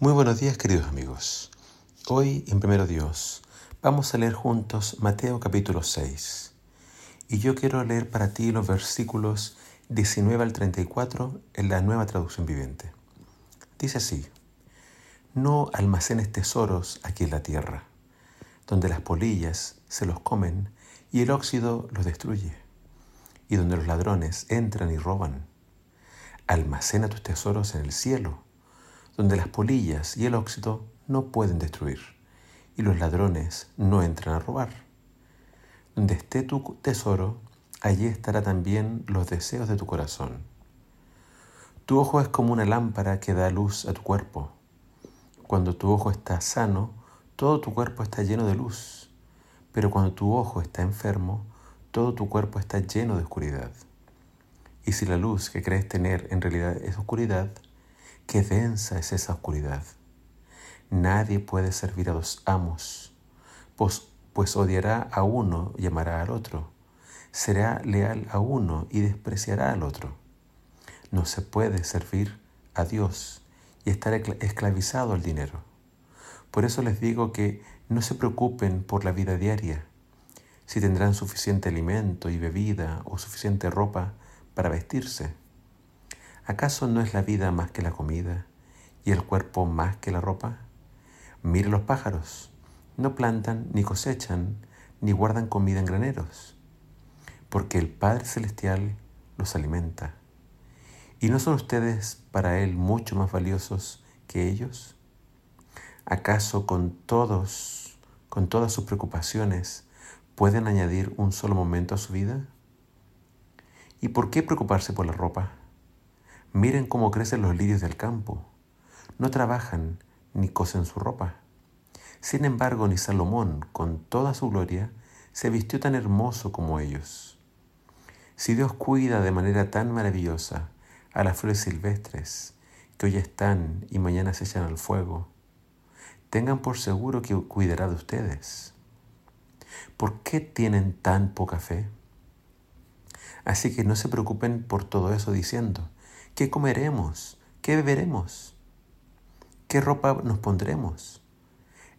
Muy buenos días queridos amigos. Hoy en Primero Dios vamos a leer juntos Mateo capítulo 6. Y yo quiero leer para ti los versículos 19 al 34 en la nueva traducción viviente. Dice así, no almacenes tesoros aquí en la tierra, donde las polillas se los comen y el óxido los destruye, y donde los ladrones entran y roban. Almacena tus tesoros en el cielo donde las polillas y el óxido no pueden destruir y los ladrones no entran a robar. Donde esté tu tesoro, allí estará también los deseos de tu corazón. Tu ojo es como una lámpara que da luz a tu cuerpo. Cuando tu ojo está sano, todo tu cuerpo está lleno de luz, pero cuando tu ojo está enfermo, todo tu cuerpo está lleno de oscuridad. Y si la luz que crees tener en realidad es oscuridad, Qué densa es esa oscuridad. Nadie puede servir a dos amos, pues, pues, odiará a uno y amará al otro. Será leal a uno y despreciará al otro. No se puede servir a Dios y estar esclavizado al dinero. Por eso les digo que no se preocupen por la vida diaria, si tendrán suficiente alimento y bebida o suficiente ropa para vestirse. ¿Acaso no es la vida más que la comida y el cuerpo más que la ropa? Mire los pájaros, no plantan ni cosechan ni guardan comida en graneros, porque el Padre Celestial los alimenta. ¿Y no son ustedes para Él mucho más valiosos que ellos? ¿Acaso con todos, con todas sus preocupaciones, pueden añadir un solo momento a su vida? ¿Y por qué preocuparse por la ropa? Miren cómo crecen los lirios del campo. No trabajan ni cosen su ropa. Sin embargo, ni Salomón, con toda su gloria, se vistió tan hermoso como ellos. Si Dios cuida de manera tan maravillosa a las flores silvestres, que hoy están y mañana se echan al fuego, tengan por seguro que cuidará de ustedes. ¿Por qué tienen tan poca fe? Así que no se preocupen por todo eso diciendo, ¿Qué comeremos? ¿Qué beberemos? ¿Qué ropa nos pondremos?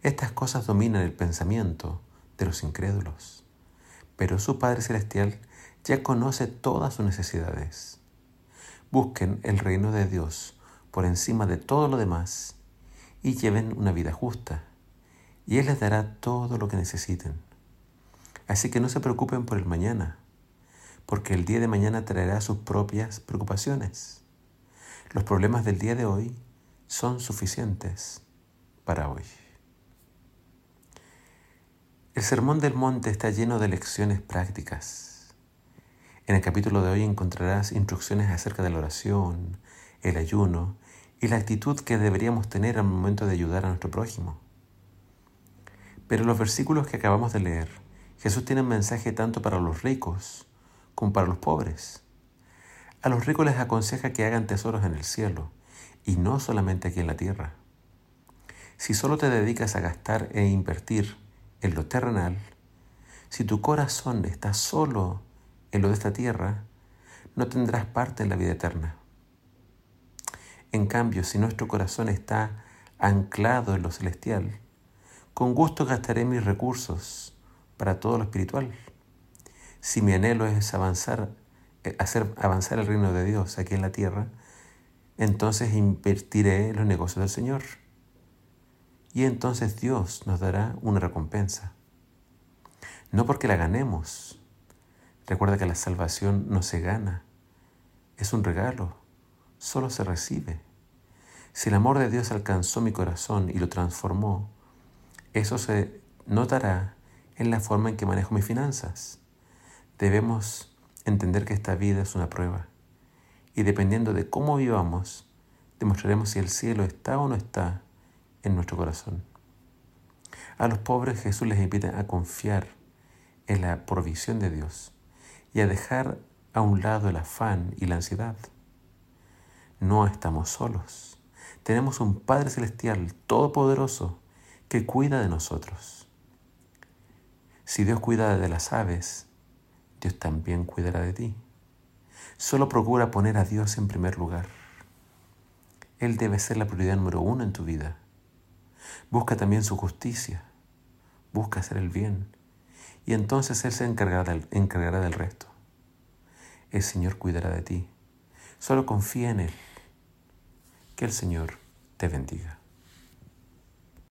Estas cosas dominan el pensamiento de los incrédulos, pero su Padre Celestial ya conoce todas sus necesidades. Busquen el reino de Dios por encima de todo lo demás y lleven una vida justa, y Él les dará todo lo que necesiten. Así que no se preocupen por el mañana, porque el día de mañana traerá sus propias preocupaciones. Los problemas del día de hoy son suficientes para hoy. El Sermón del Monte está lleno de lecciones prácticas. En el capítulo de hoy encontrarás instrucciones acerca de la oración, el ayuno y la actitud que deberíamos tener al momento de ayudar a nuestro prójimo. Pero en los versículos que acabamos de leer, Jesús tiene un mensaje tanto para los ricos como para los pobres. A los ricos les aconseja que hagan tesoros en el cielo y no solamente aquí en la tierra. Si solo te dedicas a gastar e invertir en lo terrenal, si tu corazón está solo en lo de esta tierra, no tendrás parte en la vida eterna. En cambio, si nuestro corazón está anclado en lo celestial, con gusto gastaré mis recursos para todo lo espiritual. Si mi anhelo es avanzar hacer avanzar el reino de Dios aquí en la tierra, entonces invertiré los negocios del Señor. Y entonces Dios nos dará una recompensa. No porque la ganemos. Recuerda que la salvación no se gana. Es un regalo. Solo se recibe. Si el amor de Dios alcanzó mi corazón y lo transformó, eso se notará en la forma en que manejo mis finanzas. Debemos entender que esta vida es una prueba y dependiendo de cómo vivamos, demostraremos si el cielo está o no está en nuestro corazón. A los pobres Jesús les invita a confiar en la provisión de Dios y a dejar a un lado el afán y la ansiedad. No estamos solos. Tenemos un Padre Celestial Todopoderoso que cuida de nosotros. Si Dios cuida de las aves, Dios también cuidará de ti. Solo procura poner a Dios en primer lugar. Él debe ser la prioridad número uno en tu vida. Busca también su justicia. Busca hacer el bien. Y entonces Él se encargará del, resto. El Señor cuidará de ti. Solo confía en Él. Que el Señor te bendiga.